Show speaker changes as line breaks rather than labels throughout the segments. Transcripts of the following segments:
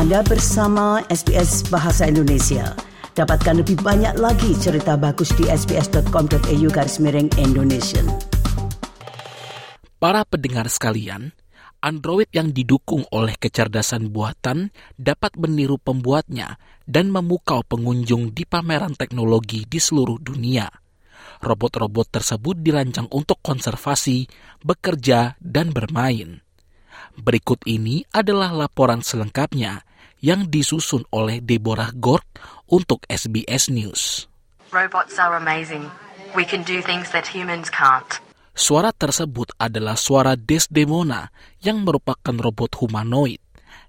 Anda bersama SBS Bahasa Indonesia. Dapatkan lebih banyak lagi cerita bagus di sbs.com.au garis miring Indonesia.
Para pendengar sekalian, Android yang didukung oleh kecerdasan buatan dapat meniru pembuatnya dan memukau pengunjung di pameran teknologi di seluruh dunia. Robot-robot tersebut dirancang untuk konservasi, bekerja, dan bermain. Berikut ini adalah laporan selengkapnya yang disusun oleh Deborah Gord untuk SBS News.
Robots are amazing. We can do things that humans can't.
Suara tersebut adalah suara Desdemona yang merupakan robot humanoid.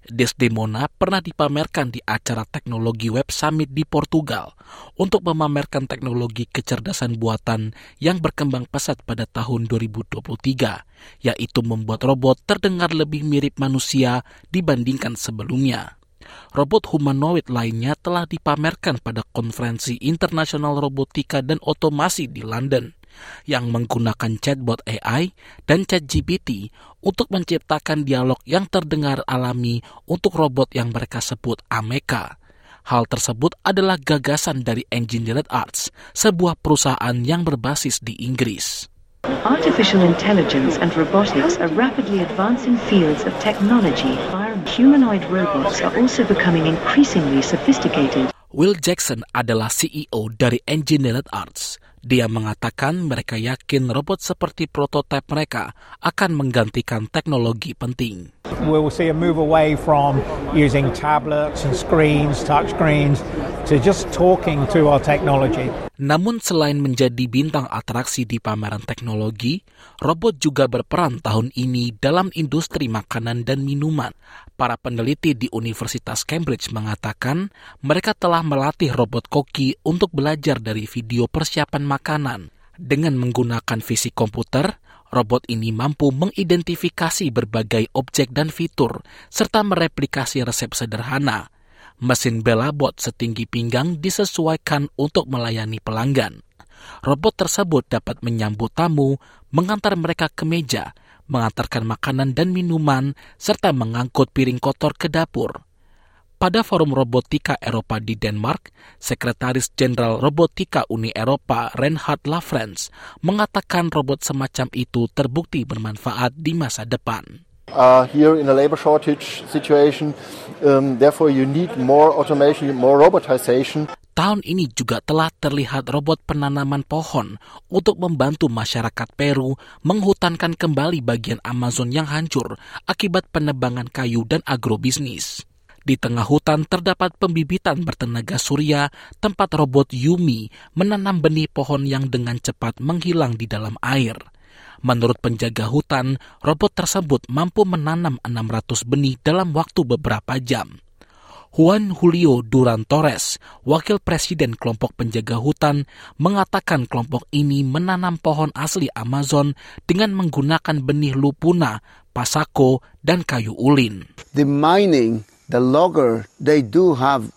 Desdemona pernah dipamerkan di acara teknologi web summit di Portugal untuk memamerkan teknologi kecerdasan buatan yang berkembang pesat pada tahun 2023, yaitu membuat robot terdengar lebih mirip manusia dibandingkan sebelumnya. Robot humanoid lainnya telah dipamerkan pada konferensi internasional robotika dan otomasi di London yang menggunakan chatbot AI dan chat GPT untuk menciptakan dialog yang terdengar alami untuk robot yang mereka sebut Ameka. Hal tersebut adalah gagasan dari Engineered Arts, sebuah perusahaan yang berbasis di Inggris.
Artificial intelligence and robotics are rapidly advancing fields of technology. Humanoid robots are also becoming increasingly sophisticated.
Will Jackson adalah CEO dari Engineered Arts. Dia mengatakan mereka yakin robot seperti prototipe mereka akan menggantikan teknologi penting.
We will see a move away from using tablets and screens, touch screens, to just talking to our technology.
Namun selain menjadi bintang atraksi di pameran teknologi, robot juga berperan tahun ini dalam industri makanan dan minuman. Para peneliti di Universitas Cambridge mengatakan mereka telah melatih robot koki untuk belajar dari video persiapan makanan. Dengan menggunakan fisik komputer, robot ini mampu mengidentifikasi berbagai objek dan fitur serta mereplikasi resep sederhana Mesin Belabot setinggi pinggang disesuaikan untuk melayani pelanggan. Robot tersebut dapat menyambut tamu, mengantar mereka ke meja, mengantarkan makanan dan minuman, serta mengangkut piring kotor ke dapur. Pada Forum Robotika Eropa di Denmark, Sekretaris Jenderal Robotika Uni Eropa Reinhard Lafrens mengatakan robot semacam itu terbukti bermanfaat di masa depan.
are here in a labor shortage situation. Um, therefore, you need more automation, more robotization.
Tahun ini juga telah terlihat robot penanaman pohon untuk membantu masyarakat Peru menghutankan kembali bagian Amazon yang hancur akibat penebangan kayu dan agrobisnis. Di tengah hutan terdapat pembibitan bertenaga surya tempat robot Yumi menanam benih pohon yang dengan cepat menghilang di dalam air. Menurut penjaga hutan, robot tersebut mampu menanam 600 benih dalam waktu beberapa jam. Juan Julio Duran Torres, wakil presiden kelompok penjaga hutan, mengatakan kelompok ini menanam pohon asli Amazon dengan menggunakan benih lupuna, pasako, dan kayu ulin.
The mining, the logger, they do have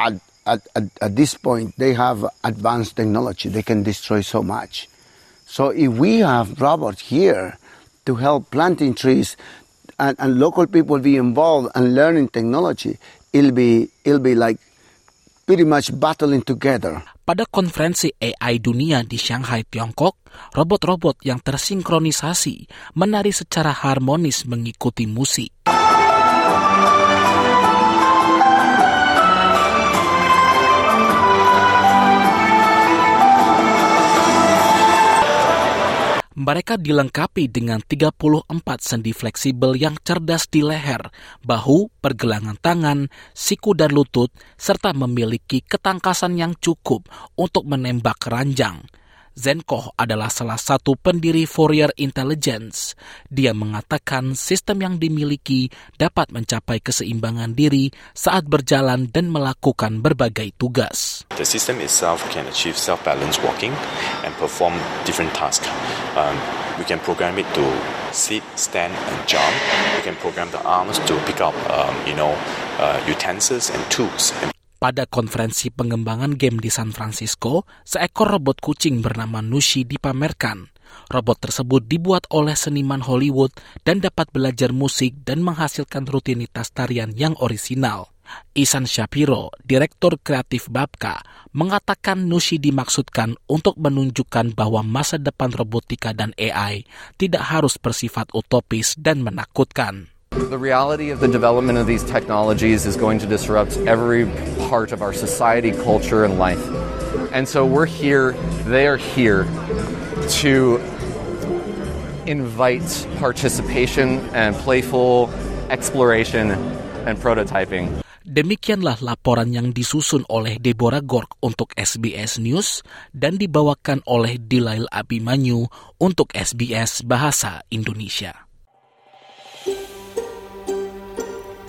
at, at, at, at this point, they have advanced technology. They can destroy so much. So if we have robots here to help planting trees and, and local people be involved and learning technology, it'll be it'll be like pretty much battling together.
Pada konferensi AI dunia di Shanghai, Tiongkok, robot-robot yang tersinkronisasi menari secara harmonis mengikuti musik. Mereka dilengkapi dengan 34 sendi fleksibel yang cerdas di leher, bahu, pergelangan tangan, siku dan lutut, serta memiliki ketangkasan yang cukup untuk menembak keranjang. Zenkoh adalah salah satu pendiri Fourier Intelligence. Dia mengatakan sistem yang dimiliki dapat mencapai keseimbangan diri saat berjalan dan melakukan berbagai tugas.
The system itself can achieve self-balanced walking and perform different tasks. Um, we can program it to sit, stand, and jump. We can program the arms to pick up, um, you know, uh, utensils and tools. And
pada konferensi pengembangan game di San Francisco, seekor robot kucing bernama Nushi dipamerkan. Robot tersebut dibuat oleh seniman Hollywood dan dapat belajar musik dan menghasilkan rutinitas tarian yang orisinal. Isan Shapiro, Direktur Kreatif Babka, mengatakan Nushi dimaksudkan untuk menunjukkan bahwa masa depan robotika dan AI tidak harus bersifat utopis dan menakutkan.
The reality of the development of these technologies is going to disrupt every part of our society, culture, and life. And so we're here, they are here to invite participation and playful exploration and prototyping.
Demikianlah laporan yang disusun oleh Deborah Gork untuk SBS News dan dibawakan oleh Dilail Abimanyu untuk SBS Bahasa Indonesia.